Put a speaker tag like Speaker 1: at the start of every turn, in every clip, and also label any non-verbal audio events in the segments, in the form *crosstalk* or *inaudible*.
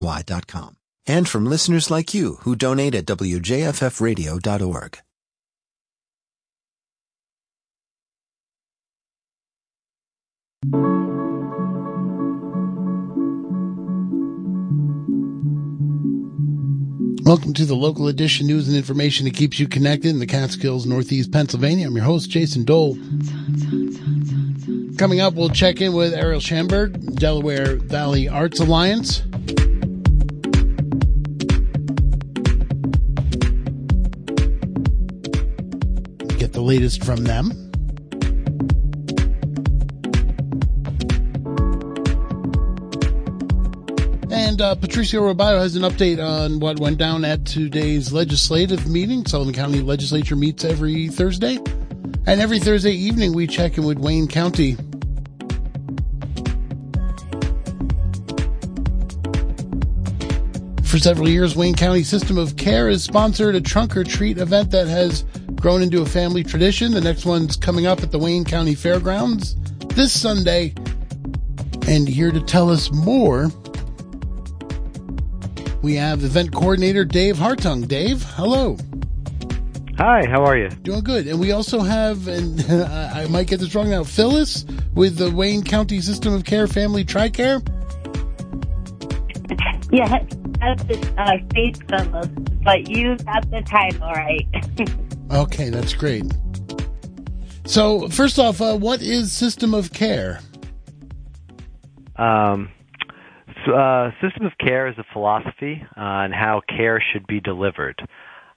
Speaker 1: Y.com. And from listeners like you who donate at WJFFradio.org.
Speaker 2: Welcome to the local edition news and information that keeps you connected in the Catskills, Northeast Pennsylvania. I'm your host, Jason Dole. Coming up, we'll check in with Ariel Schamberg, Delaware Valley Arts Alliance. Latest from them. And uh, Patricio Robayo has an update on what went down at today's legislative meeting. Sullivan County Legislature meets every Thursday. And every Thursday evening, we check in with Wayne County. For several years, Wayne County System of Care has sponsored a trunk or treat event that has grown into a family tradition. The next one's coming up at the Wayne County Fairgrounds this Sunday. And here to tell us more we have event coordinator Dave Hartung. Dave, hello.
Speaker 3: Hi, how are you?
Speaker 2: Doing good. And we also have, and *laughs* I might get this wrong now, Phyllis with the Wayne County System of Care Family Tri-Chair.
Speaker 4: Yeah, that's the uh, face Phyllis, but you got the title right. *laughs*
Speaker 2: okay, that's great. So, first off, uh, what is System of Care?
Speaker 3: Um, uh, system of care is a philosophy on how care should be delivered.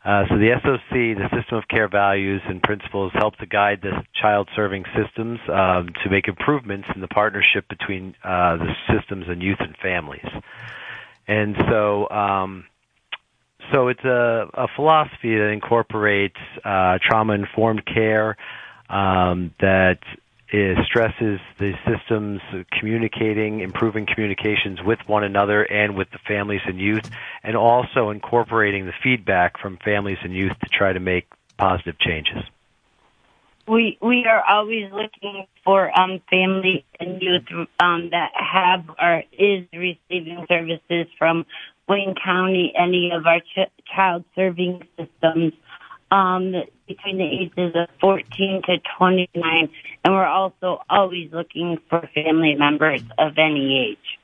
Speaker 3: Uh, so the SOC, the System of Care Values and Principles, help to guide the child-serving systems um, to make improvements in the partnership between uh, the systems and youth and families. And so, um, so it's a, a philosophy that incorporates uh, trauma-informed care um, that stresses the systems communicating, improving communications with one another and with the families and youth, and also incorporating the feedback from families and youth to try to make positive changes.
Speaker 4: We we are always looking for um, family and youth um, that have or is receiving services from Wayne County, any of our ch- child serving systems um, between the ages of 14 to 29, and we're also always looking for family members of any age.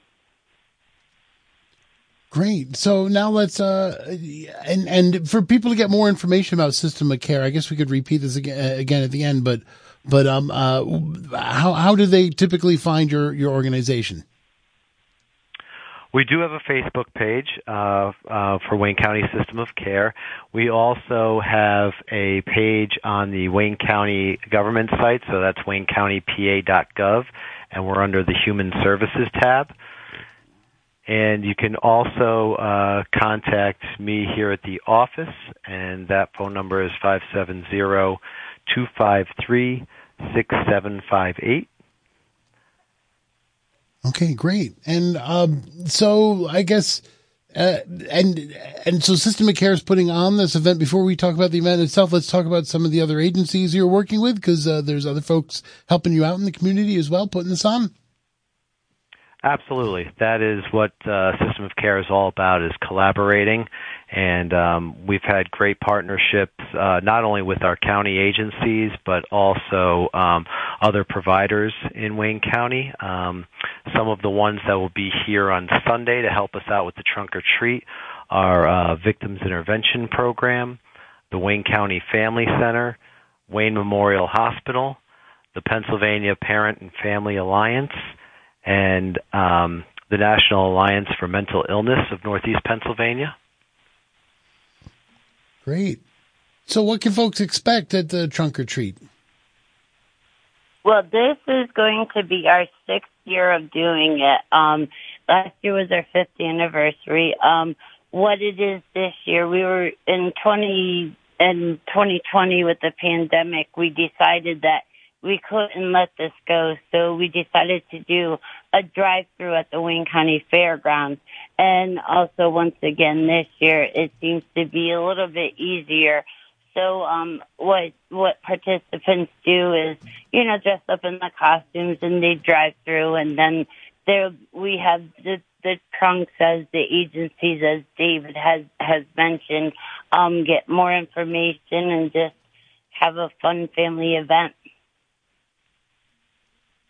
Speaker 2: Great. So now let's uh and and for people to get more information about system of care, I guess we could repeat this again, again at the end. But but um uh how how do they typically find your your organization?
Speaker 3: We do have a Facebook page uh, uh, for Wayne County System of Care. We also have a page on the Wayne County government site, so that's waynecountypa.gov, and we're under the Human Services tab. And you can also uh, contact me here at the office, and that phone number is 570 253 6758.
Speaker 2: Okay, great. And um, so I guess, uh, and and so System of Care is putting on this event. Before we talk about the event itself, let's talk about some of the other agencies you're working with because uh, there's other folks helping you out in the community as well, putting this on.
Speaker 3: Absolutely, that is what uh, System of Care is all about: is collaborating and um, we've had great partnerships uh, not only with our county agencies but also um, other providers in Wayne County. Um, some of the ones that will be here on Sunday to help us out with the trunk or treat are uh, Victims Intervention Program, the Wayne County Family Center, Wayne Memorial Hospital, the Pennsylvania Parent and Family Alliance, and um, the National Alliance for Mental Illness of Northeast Pennsylvania.
Speaker 2: Great. So, what can folks expect at the trunk or treat?
Speaker 4: Well, this is going to be our sixth year of doing it. Um, last year was our fifth anniversary. Um, what it is this year, we were in 20 in 2020 with the pandemic. We decided that we couldn't let this go, so we decided to do a drive-through at the Wayne County Fairgrounds. And also, once again, this year it seems to be a little bit easier. So, um, what what participants do is, you know, dress up in the costumes and they drive through, and then there we have the the trunks as the agencies, as David has has mentioned, um, get more information and just have a fun family event.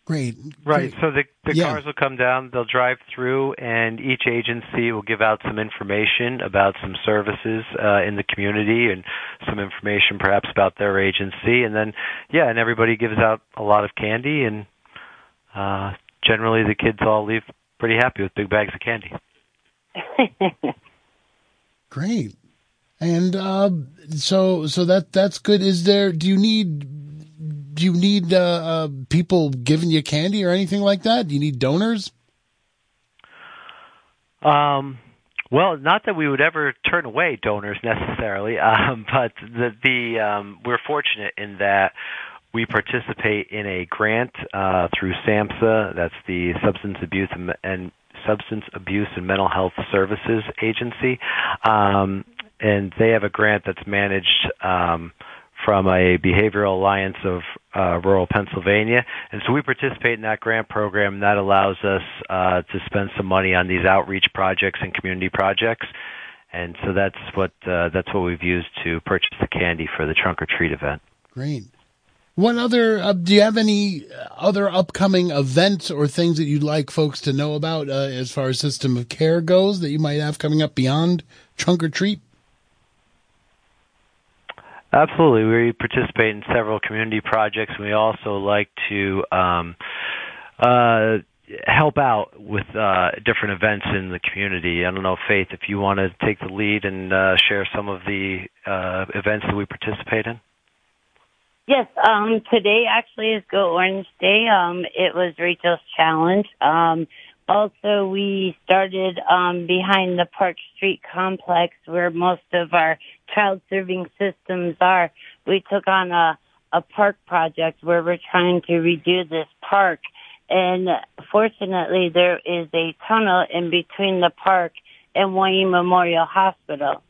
Speaker 2: Great.
Speaker 3: Right. So the the
Speaker 2: Yeah.
Speaker 3: cars will come down, they'll drive through, and each agency will give out some information about some services uh, in the community and some information perhaps about their agency, and then yeah, and everybody gives out a lot of candy, and uh, generally the kids all leave pretty happy with big bags of candy. *laughs*
Speaker 2: Great. And uh, so so that that's good. Is there? Do you need? Do you need uh, uh, people giving you candy or anything like that? Do you need donors?
Speaker 3: Um, well, not that we would ever turn away donors necessarily, *laughs* um, but the, the um, we're fortunate in that we participate in a grant uh, through SAMHSA. That's the Substance Abuse and, and Substance Abuse and Mental Health Services Agency, um, and they have a grant that's managed. Um, from a behavioral alliance of uh, rural Pennsylvania, and so we participate in that grant program. That allows us uh, to spend some money on these outreach projects and community projects, and so that's what uh, that's what we've used to purchase the candy for the trunk or treat event.
Speaker 2: Great. What other? Uh, do you have any other upcoming events or things that you'd like folks to know about uh, as far as system of care goes that you might have coming up beyond trunk or treat?
Speaker 3: Absolutely. We participate in several community projects, we also like to um, uh, help out with uh, different events in the community. I don't know, Faith, if you want to take the lead and uh, share some of the uh, events that we participate in.
Speaker 4: Yes, um, today actually is Go Orange Day. Um, it was Rachel's challenge. Um, also, we started um, behind the Park Street complex where most of our child serving systems are. We took on a, a park project where we're trying to redo this park. And fortunately, there is a tunnel in between the park and Wayne Memorial Hospital.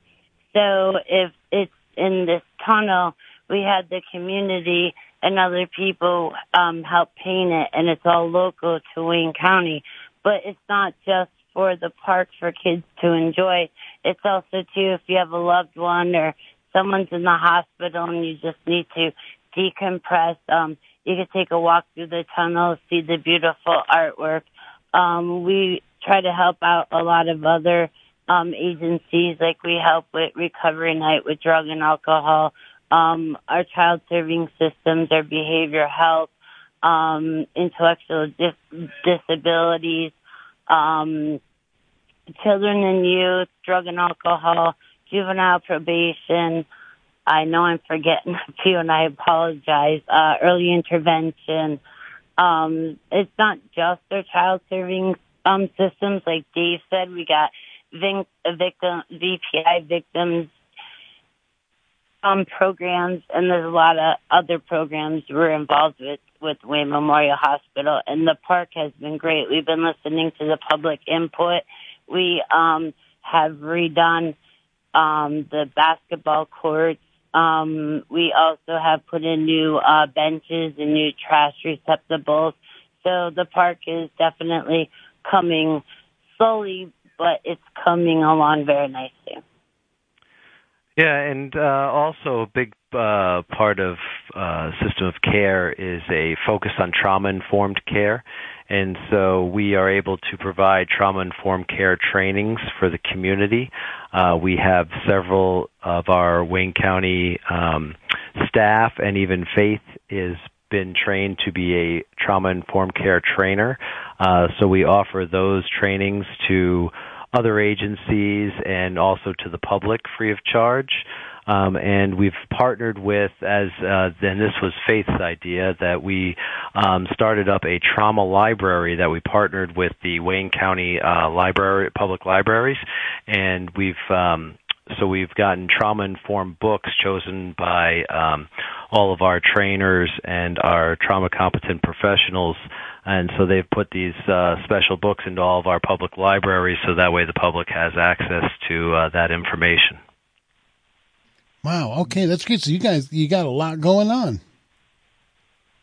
Speaker 4: So if it's in this tunnel, we had the community and other people um, help paint it, and it's all local to Wayne County. But it's not just for the park for kids to enjoy. It's also too if you have a loved one or someone's in the hospital and you just need to decompress. Um, you could take a walk through the tunnel, see the beautiful artwork. Um, we try to help out a lot of other um, agencies, like we help with Recovery Night with drug and alcohol, um, our child serving systems, our behavioral health, um, intellectual dis- disabilities, um, children and youth, drug and alcohol, juvenile probation. I know I'm forgetting *laughs* a few, and I apologize. Uh, early intervention. Um, it's not just our child serving um, systems, like Dave said. We got victim VPI victims um, programs, and there's a lot of other programs we're involved with with Wayne Memorial Hospital, and the park has been great. We've been listening to the public input. We um, have redone um, the basketball courts. Um, we also have put in new uh, benches and new trash receptacles. So the park is definitely coming slowly, but it's coming along very nicely.
Speaker 3: Yeah, and uh, also a big uh, part of uh, system of care is a focus on trauma informed care. And so we are able to provide trauma informed care trainings for the community. Uh, we have several of our Wayne County um, staff and even Faith is been trained to be a trauma informed care trainer. Uh, so we offer those trainings to other agencies and also to the public free of charge. Um, and we've partnered with, as uh, then this was Faith's idea, that we um, started up a trauma library that we partnered with the Wayne County uh, Library, Public Libraries, and we've um, so we've gotten trauma informed books chosen by um, all of our trainers and our trauma competent professionals and so they've put these uh, special books into all of our public libraries so that way the public has access to uh, that information
Speaker 2: Wow. Okay, that's good. So you guys, you got a lot going on.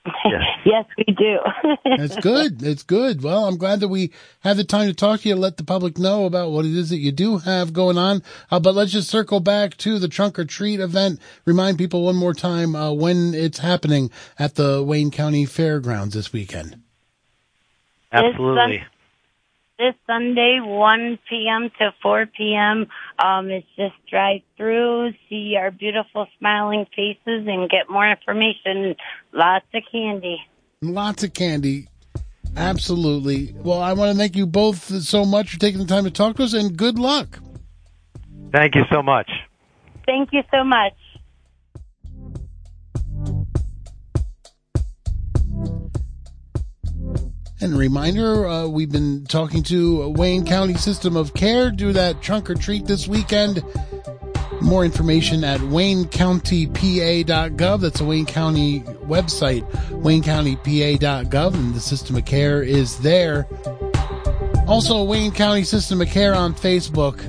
Speaker 3: yes
Speaker 4: Yes, we do. *laughs*
Speaker 2: That's good. That's good. Well, I'm glad that we had the time to talk to you, let the public know about what it is that you do have going on. Uh, but let's just circle back to the trunk or treat event. Remind people one more time uh, when it's happening at the Wayne County Fairgrounds this weekend.
Speaker 3: Absolutely.
Speaker 4: This Sunday, 1 p.m. to 4 p.m. Um, it's just drive through, see our beautiful smiling faces, and get more information. Lots of candy.
Speaker 2: Lots of candy. Absolutely. Well, I want to thank you both so much for taking the time to talk to us and good luck.
Speaker 3: Thank you so much.
Speaker 4: Thank you so much.
Speaker 2: And a reminder, uh, we've been talking to Wayne County System of Care. Do that trunk or treat this weekend. More information at waynecountypa.gov. That's a Wayne County website, waynecountypa.gov, and the System of Care is there. Also, Wayne County System of Care on Facebook.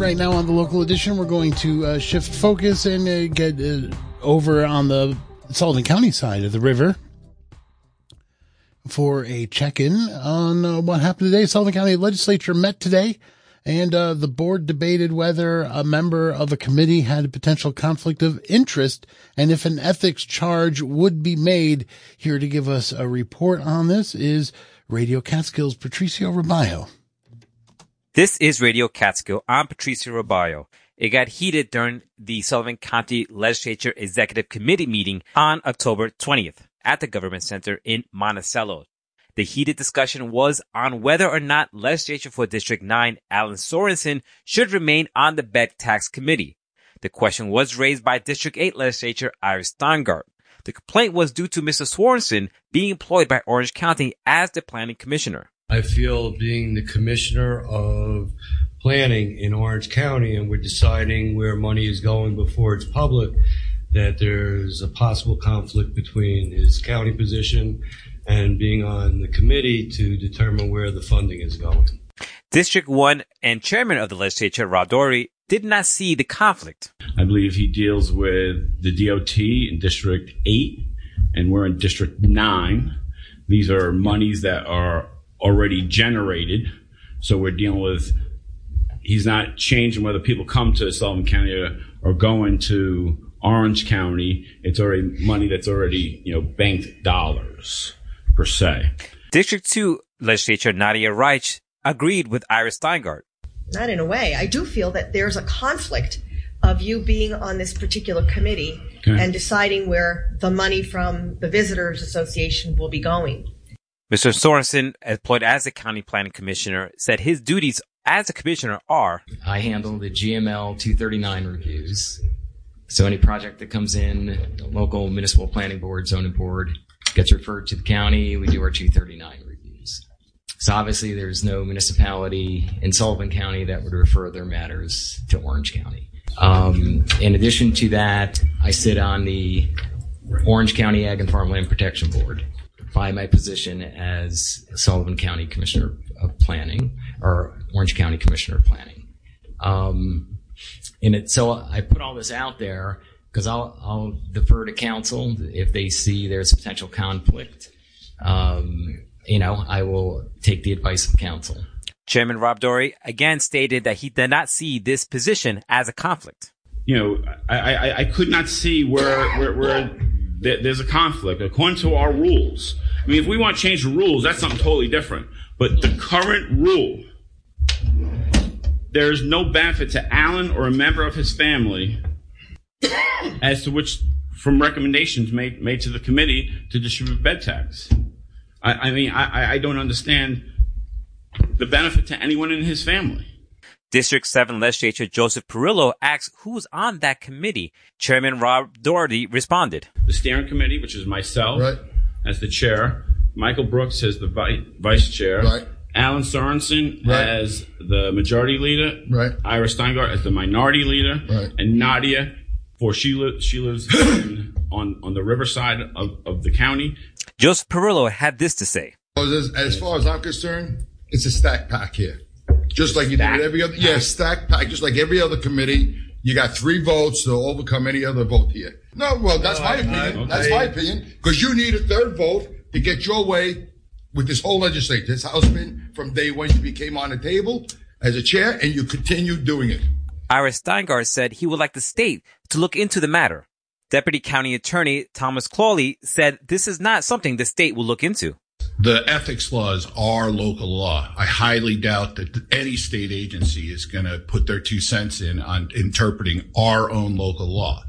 Speaker 2: Right now on the local edition, we're going to uh, shift focus and uh, get uh, over on the Sullivan County side of the river for a check-in on uh, what happened today. Sullivan County Legislature met today, and uh, the board debated whether a member of a committee had a potential conflict of interest and if an ethics charge would be made. Here to give us a report on this is Radio Catskills Patricio Robayo.
Speaker 5: This is Radio Catskill. I'm Patricio Robayo. It got heated during the Sullivan County Legislature Executive Committee meeting on October 20th at the Government Center in Monticello. The heated discussion was on whether or not Legislature for District 9, Alan Sorensen, should remain on the bed tax committee. The question was raised by District 8 Legislature Ira Steingart. The complaint was due to Mr. Sorensen being employed by Orange County as the planning commissioner.
Speaker 6: I feel being the commissioner of planning in Orange County and we're deciding where money is going before it's public, that there's a possible conflict between his county position and being on the committee to determine where the funding is going.
Speaker 5: District 1 and chairman of the legislature, Rob Doherty, did not see the conflict.
Speaker 7: I believe he deals with the DOT in District 8, and we're in District 9. These are monies that are already generated. So we're dealing with, he's not changing whether people come to Sullivan County or, or going to Orange County. It's already money that's already, you know, banked dollars per se.
Speaker 5: District 2 legislature Nadia Reich agreed with Ira Steingart.
Speaker 8: Not in a way. I do feel that there's a conflict of you being on this particular committee
Speaker 7: Okay.
Speaker 8: and deciding where the money from the Visitors Association will be going.
Speaker 5: Mr. Sorensen, employed as the county planning commissioner, said his duties as a commissioner are
Speaker 9: I handle the GML 239 reviews. So any project that comes in, local municipal planning board, zoning board, gets referred to the county. We do our 239 reviews. So obviously there's no municipality in Sullivan County that would refer their matters to Orange County. Um, in addition to that, I sit on the Orange County Ag and Farmland Protection Board by my position as Sullivan County Commissioner of Planning or Orange County Commissioner of Planning. Um, and it, so I put all this out there because I'll, I'll defer to council if they see there's potential conflict. Um, you know, I will take the advice of council.
Speaker 5: Chairman Rob Doherty again stated that he did not see this position as a conflict.
Speaker 7: You know, I, I, I could not see where, where, where there- there's a conflict according to our rules. I mean, if we want to change the rules, that's something totally different. But the current rule, there's no benefit to Alan or a member of his family *coughs* as to which from recommendations made made to the committee to distribute bed tax. I, I mean, I- I don't understand the benefit to anyone in his family.
Speaker 5: District 7 Legislature Joseph Perillo asked who's on that committee. Chairman Rob Doherty responded.
Speaker 7: The steering committee, which is myself
Speaker 10: Right.
Speaker 7: as the chair, Michael Brooks as the vi- vice chair,
Speaker 10: Right.
Speaker 7: Alan Sorensen
Speaker 10: Right.
Speaker 7: as the majority leader,
Speaker 10: Right.
Speaker 7: Ira Steingart as the minority leader,
Speaker 10: Right.
Speaker 7: and Nadia, for she, li- she lives in, *coughs* on, on the riverside of, of the county.
Speaker 5: Joseph Perillo had this to say.
Speaker 10: As, as far as I'm concerned, it's a stack pack here. Just like you
Speaker 7: Stack
Speaker 10: did every other, yeah, stack pack, just like every other committee. You got three votes to overcome any other vote here. No, well, that's my opinion. That's my opinion. Because you need a third vote to get your way with this whole legislature. This House been from day one you became on the table as a chair and you continue doing it.
Speaker 5: Ira Steingart said he would like the state to look into the matter. Deputy County Attorney Thomas Clawley said this is not something the state will look into.
Speaker 11: The ethics laws are local law. I highly doubt that any state agency is going to put their two cents in on interpreting our own local law.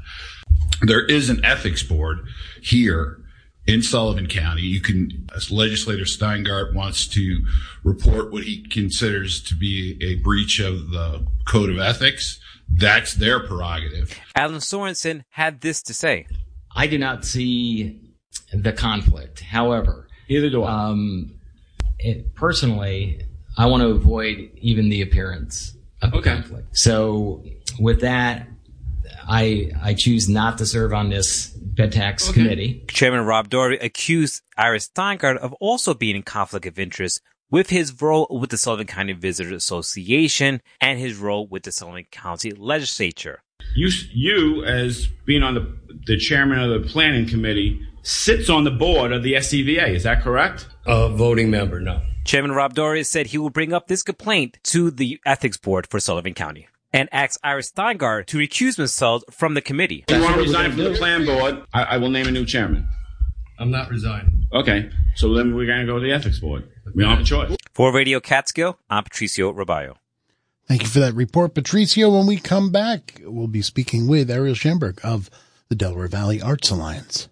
Speaker 11: There is an ethics board here in Sullivan County. You can, as legislator Steingart wants to report what he considers to be a breach of the code of ethics. That's their prerogative.
Speaker 5: Alan Sorensen had this to say.
Speaker 9: I do not see the conflict. However,
Speaker 7: Either do I.
Speaker 9: um, it, personally, I want to avoid even the appearance of
Speaker 7: Okay.
Speaker 9: conflict. So, with that, I I choose not to serve on this bed tax committee.
Speaker 5: Chairman Rob Doherty accused Ira Steingart of also being in conflict of interest with his role with the Sullivan County Visitors Association and his role with the Sullivan County Legislature.
Speaker 7: You, you as being on the, the chairman of the planning committee, sits on the board of the SCVA. Is that correct?
Speaker 6: A voting member, no.
Speaker 5: Chairman Rob Doherty said he will bring up this complaint to the Ethics Board for Sullivan County and asked Ira Steingart to recuse himself from the committee.
Speaker 7: If you want to resign from the plan board, I, I will name a new chairman.
Speaker 6: I'm not resigning.
Speaker 7: Okay, so then we're going to go to the ethics board. We don't have a choice.
Speaker 5: For Radio Catskill, I'm Patricio Robayo.
Speaker 2: Thank you for that report, Patricio. When we come back, we'll be speaking with Ariel Schamberg of the Delaware Valley Arts Alliance.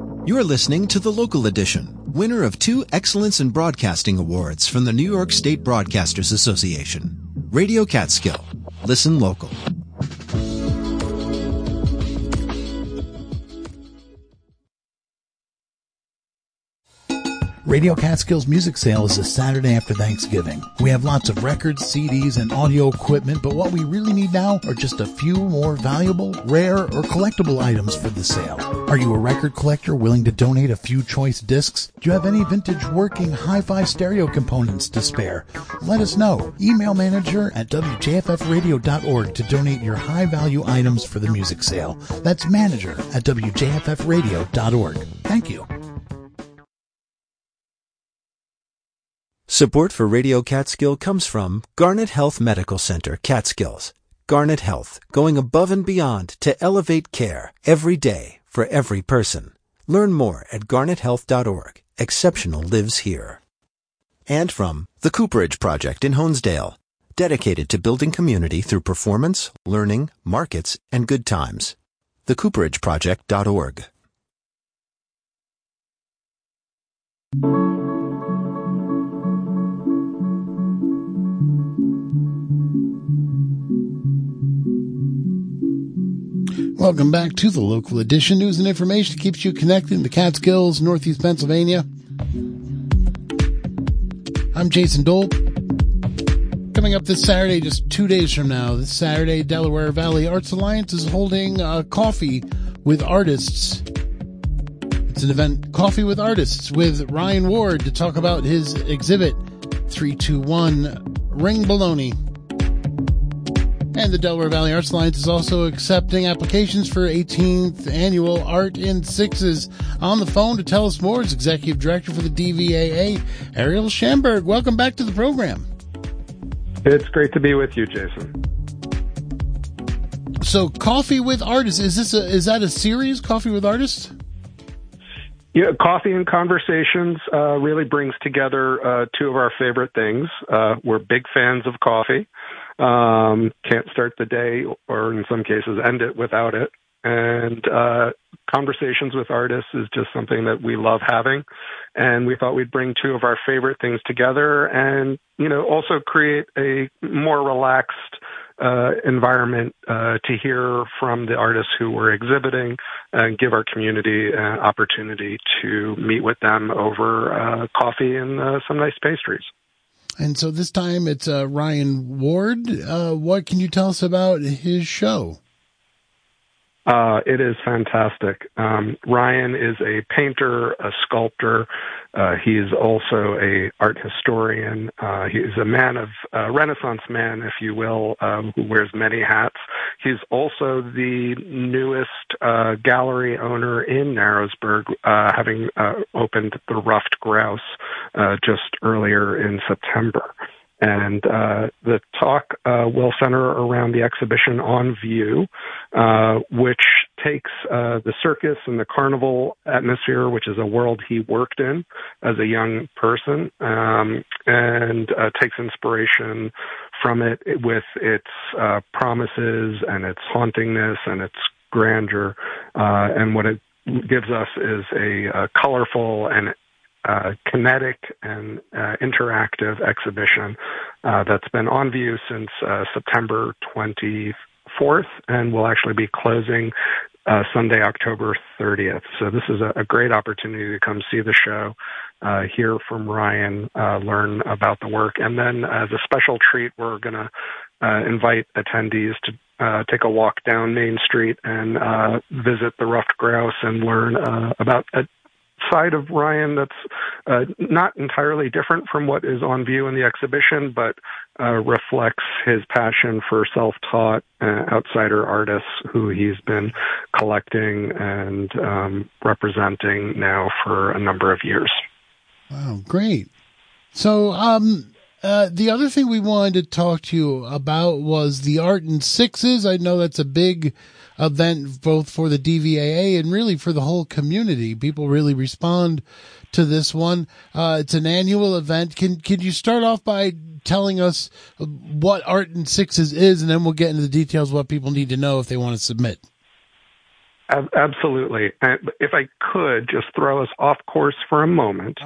Speaker 1: You're listening to the local edition, winner of two Excellence in Broadcasting Awards from the New York State Broadcasters Association. Radio Catskill. Listen local.
Speaker 2: Radio Catskills Music Sale is a Saturday after Thanksgiving. We have lots of records, CDs, and audio equipment, but what we really need now are just a few more valuable, rare, or collectible items for the sale. Are you a record collector willing to donate a few choice discs? Do you have any vintage working hi-fi stereo components to spare? Let us know. Email manager at wjffradio.org to donate your high-value items for the music sale. That's manager at wjffradio.org. Thank you.
Speaker 1: Support for Radio Catskill comes from Garnet Health Medical Center, Catskills. Garnet Health, going above and beyond to elevate care every day for every person. Learn more at garnethealth.org. Exceptional lives here. And from the Cooperage Project in Honesdale, dedicated to building community through performance, learning, markets, and good times. TheCooperageProject.org.
Speaker 2: Welcome back to the local edition. News and information keeps you connected in the Catskills, Northeast Pennsylvania. I'm Jason Dole. Coming up this Saturday, just two days from now, this Saturday, Delaware Valley Arts Alliance is holding a coffee with artists. It's an event, Coffee with Artists, with Ryan Ward to talk about his exhibit 321 Ring Baloney. And the Delaware Valley Arts Alliance is also accepting applications for 18th annual Art in Sixes. On the phone to tell us more is Executive Director for the DVAA, Ariel Schamberg. Welcome back to the program.
Speaker 12: It's great to be with you, Jason.
Speaker 2: So, Coffee with Artists is this a, is that a series? Coffee with Artists?
Speaker 12: Yeah, coffee and conversations uh, really brings together uh, two of our favorite things. Uh, we're big fans of coffee. Um, can't start the day, or in some cases, end it without it. And uh, conversations with artists is just something that we love having. And we thought we'd bring two of our favorite things together, and you know, also create a more relaxed uh, environment uh, to hear from the artists who were exhibiting and give our community an opportunity to meet with them over uh, coffee and uh, some nice pastries.
Speaker 2: And so this time it's uh, Ryan Ward. Uh, what can you tell us about his show?
Speaker 12: Uh, it is fantastic. Um, Ryan is a painter, a sculptor. Uh, he is also a art historian. Uh, he is a man of uh, Renaissance man, if you will, um, who wears many hats. He's also the newest uh, gallery owner in Narrowsburg, uh, having uh, opened the Ruffed Grouse uh, just earlier in September. And uh, the talk uh, will center around the exhibition On View, uh, which takes uh, the circus and the carnival atmosphere, which is a world he worked in as a young person, um, and uh, takes inspiration from it with its uh, promises and its hauntingness and its grandeur. and what it gives us is a, a colorful and uh, kinetic and uh, interactive exhibition uh, that's been on view since uh, September 24th and will actually be closing uh, Sunday, October 30th. So this is a, a, great opportunity to come see the show, uh, hear from Ryan, learn about the work, and then as a special treat, we're going to invite attendees to uh, take a walk down Main Street and uh, visit the Ruffed Grouse and learn uh, about side of Ryan that's uh, not entirely different from what is on view in the exhibition, but uh, reflects his passion for self-taught uh, outsider artists who he's been collecting and um, representing now for a number of years.
Speaker 2: Wow, great! So, um, uh, the other thing we wanted to talk to you about was the art and sixes. I know that's a big event both for the DVAA and really for the whole community. People really respond to this one. Uh, it's an annual event. Can can you start off by telling us what Art and Sixes is, and then we'll get into the details what people need to know if they want to submit.
Speaker 12: Absolutely. If I could just throw us off course for a moment,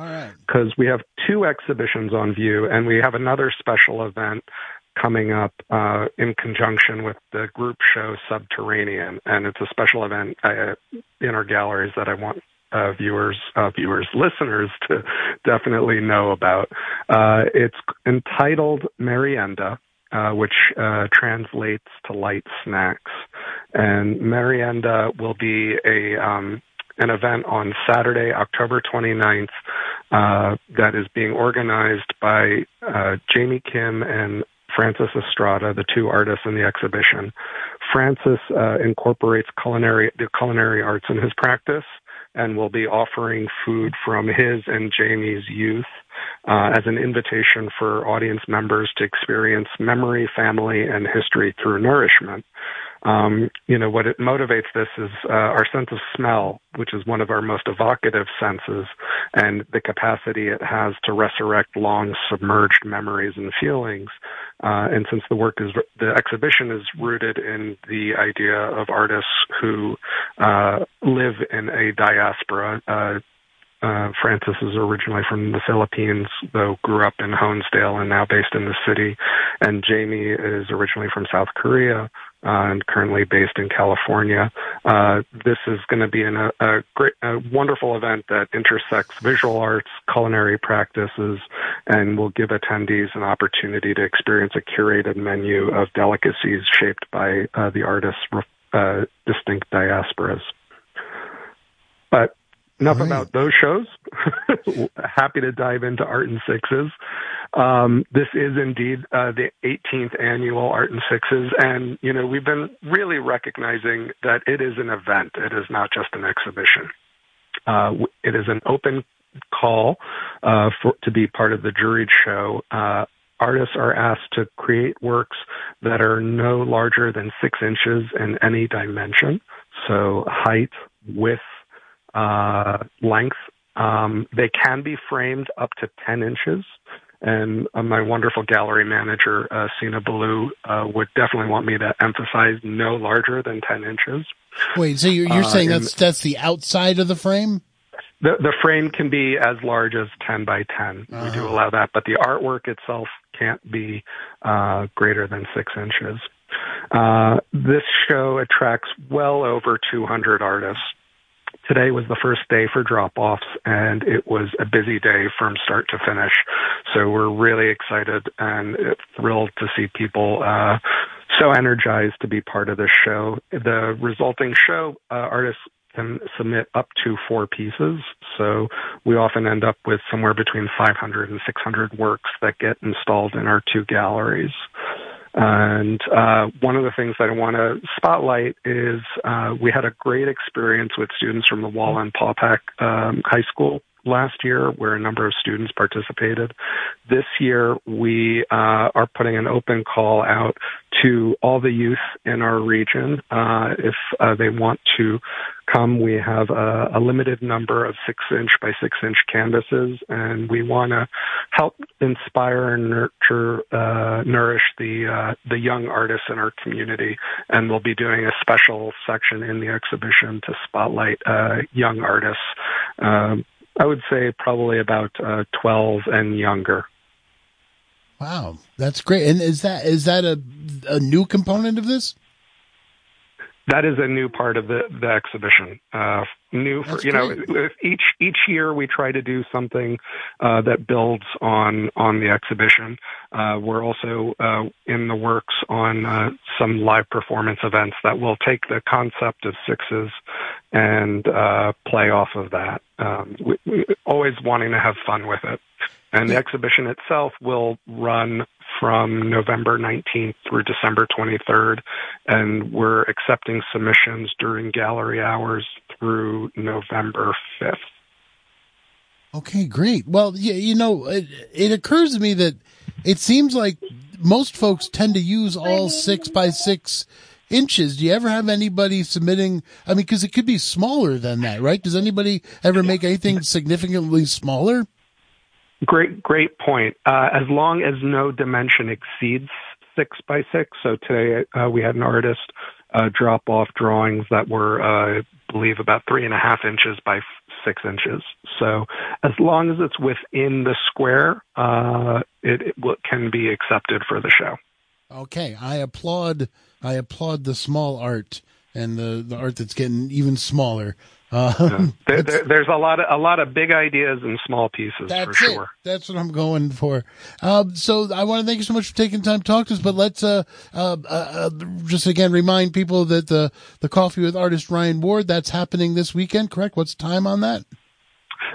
Speaker 12: because we have two exhibitions on view and we have another special event coming up uh, in conjunction with the group show Subterranean, and it's a special event uh, in our galleries that I want uh, viewers, uh, viewers, listeners to definitely know about. Uh, it's entitled Merienda, uh, which uh, translates to light snacks, and Merienda will be a um, an event on Saturday, October 29th, uh, that is being organized by uh, Jamie Kim and Francis Estrada, the two artists in the exhibition. Francis uh, incorporates culinary the culinary arts in his practice and will be offering food from his and Jamie's youth uh, as an invitation for audience members to experience memory, family, and history through nourishment. Um, you know, what it motivates this is uh, our sense of smell, which is one of our most evocative senses, and the capacity it has to resurrect long submerged memories and feelings. Uh, and since the work is, the exhibition is rooted in the idea of artists who uh, live in a diaspora, uh, uh, Francis is originally from the Philippines, though grew up in Honesdale and now based in the city. And Jamie is originally from South Korea and currently based in California. Uh, this is going to be an, a, a great, a wonderful event that intersects visual arts, culinary practices, and will give attendees an opportunity to experience a curated menu of delicacies shaped by uh, the artist's uh, distinct diasporas. Enough right. about those shows. *laughs* Happy to dive into Art and Sixes. Um, this is indeed uh, the 18th annual Art and Sixes, and you know we've been really recognizing that it is an event. It is not just an exhibition. Uh, it is an open call uh, for to be part of the juried show. Uh, artists are asked to create works that are no larger than six inches in any dimension, so height, width, length. Um, they can be framed up to 10 inches. And uh, my wonderful gallery manager, uh, Sina Baloo, uh, would definitely want me to emphasize no larger than 10 inches.
Speaker 2: Wait, so you're, you're uh, saying that's, that's the outside of the frame?
Speaker 12: The, the frame can be as large as 10 by 10. Uh-huh. We do uh-huh. allow that, but the artwork itself can't be uh, greater than six inches. Uh, this show attracts well over 200 artists today was the first day for drop offs and it was a busy day from start to finish. So we're really excited and thrilled to see people uh, so energized to be part of this show. The resulting show, uh, artists can submit up to four pieces. So we often end up with somewhere between 500 and 600 works that get installed in our two galleries. And uh, one of the things that I want to spotlight is uh, we had a great experience with students from the Wallenpaupack um, High School last year where a number of students participated. This year we uh, are putting an open call out to all the youth in our region. Uh, if uh, they want to come, we have a, a limited number of six inch by six inch canvases and we want to help inspire and nurture, uh, nourish the, uh, the young artists in our community. And we'll be doing a special section in the exhibition to spotlight, uh, young artists. Um, I would say probably about uh, 12 and younger.
Speaker 2: Wow, that's great. And is that is that a a new component of this?
Speaker 12: That is a new part of the the exhibition. Uh, new for you know each each year we try to do something uh, that builds on on the exhibition. Uh, we're also uh, in the works on uh, some live performance events that will take the concept of sixes and uh, play off of that. Um, we, we always wanting to have fun with it. And the exhibition itself will run from November 19th through December 23rd, and we're accepting submissions during gallery hours through November 5th.
Speaker 2: Okay, great. Well, yeah, you know, it, it occurs to me that it seems like most folks tend to use all six by six inches. Do you ever have anybody submitting? I mean, because it could be smaller than that, right? Does anybody ever make anything significantly smaller?
Speaker 12: Great, great point. Uh, as long as no dimension exceeds six by six. So today uh, we had an artist uh, drop off drawings that were, uh, I believe, about three and a half inches by six inches. So as long as it's within the square, uh, it, it can be accepted for the show.
Speaker 2: Okay, I applaud. I applaud the small art and the the art that's getting even smaller.
Speaker 12: Uh, *laughs* there, there, there's a lot of a lot of big ideas and small pieces
Speaker 2: that's
Speaker 12: for sure.
Speaker 2: It. That's what I'm going for. Um, so I want to thank you so much for taking time to talk to us. But let's uh, uh, uh, just again remind people that the the coffee with artist Ryan Ward that's happening this weekend. Correct? What's the time on that?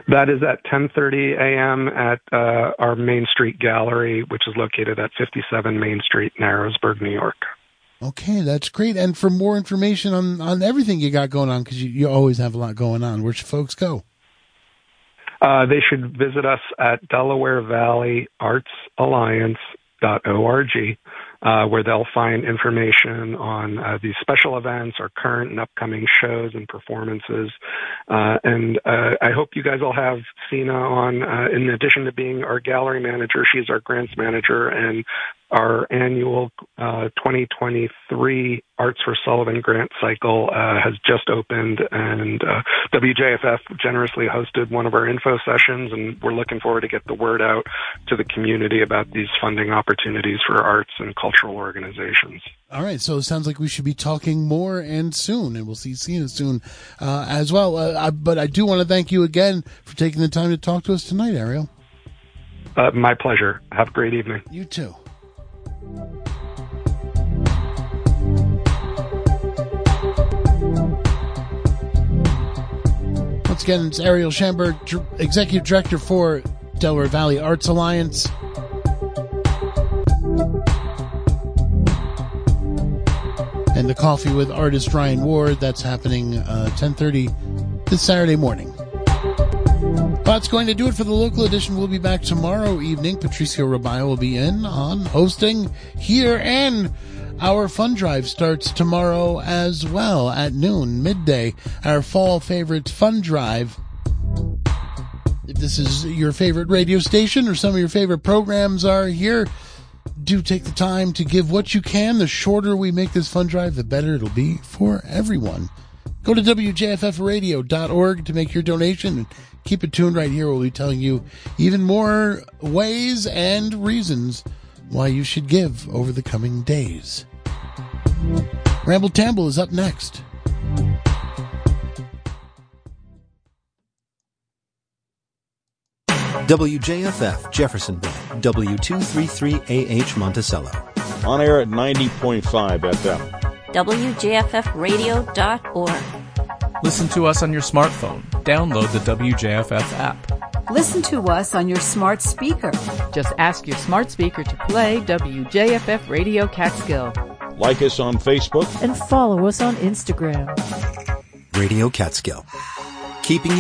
Speaker 12: That is at 10:30 a.m. at uh, our Main Street Gallery, which is located at 57 Main Street, Narrowsburg, New York.
Speaker 2: Okay, that's great. And for more information on, on everything you got going on, because you, you always have a lot going on, where should folks go?
Speaker 12: Uh, they should visit us at Delaware Valley Arts Alliance.org uh, where they'll find information on uh, these special events, our current and upcoming shows and performances. Uh, and uh, I hope you guys all have Sina on. Uh, in addition to being our gallery manager, she's our grants manager and our annual uh, 2023 Arts for Sullivan grant cycle uh, has just opened, and uh, WJFF generously hosted one of our info sessions, and we're looking forward to get the word out to the community about these funding opportunities for arts and cultural organizations.
Speaker 2: All right, so it sounds like we should be talking more and soon, and we'll see Sina soon uh, as well. Uh, I, but I do want to thank you again for taking the time to talk to us tonight, Ariel.
Speaker 12: Uh, my pleasure. Have a great evening.
Speaker 2: You too. Once again, it's Ariel Schamberg, Executive Director for Delaware Valley Arts Alliance. And the coffee with artist Ryan Ward. That's happening uh, 10:30 this Saturday morning. That's going to do it for the local edition. We'll be back tomorrow evening. Patricio Robayo will be in on hosting here, and our fun drive starts tomorrow as well at noon, midday. Our fall favorite fun drive. If this is your favorite radio station or some of your favorite programs are here, do take the time to give what you can. The shorter we make this fun drive, the better it'll be for everyone. Go to WJFFradio.org to make your donation and keep it tuned right here. We'll be telling you even more ways and reasons why you should give over the coming days. Ramble Tamble is up next.
Speaker 1: WJFF Jeffersonville, W233AH Monticello.
Speaker 13: On air at 90.5 FM.
Speaker 14: WJFFradio.org.
Speaker 15: Listen to us on your smartphone. Download the WJFF app.
Speaker 16: Listen to us on your smart speaker.
Speaker 17: Just ask your smart speaker to play WJFF Radio Catskill.
Speaker 13: Like us on Facebook
Speaker 17: and follow us on Instagram.
Speaker 1: Radio Catskill. Keeping you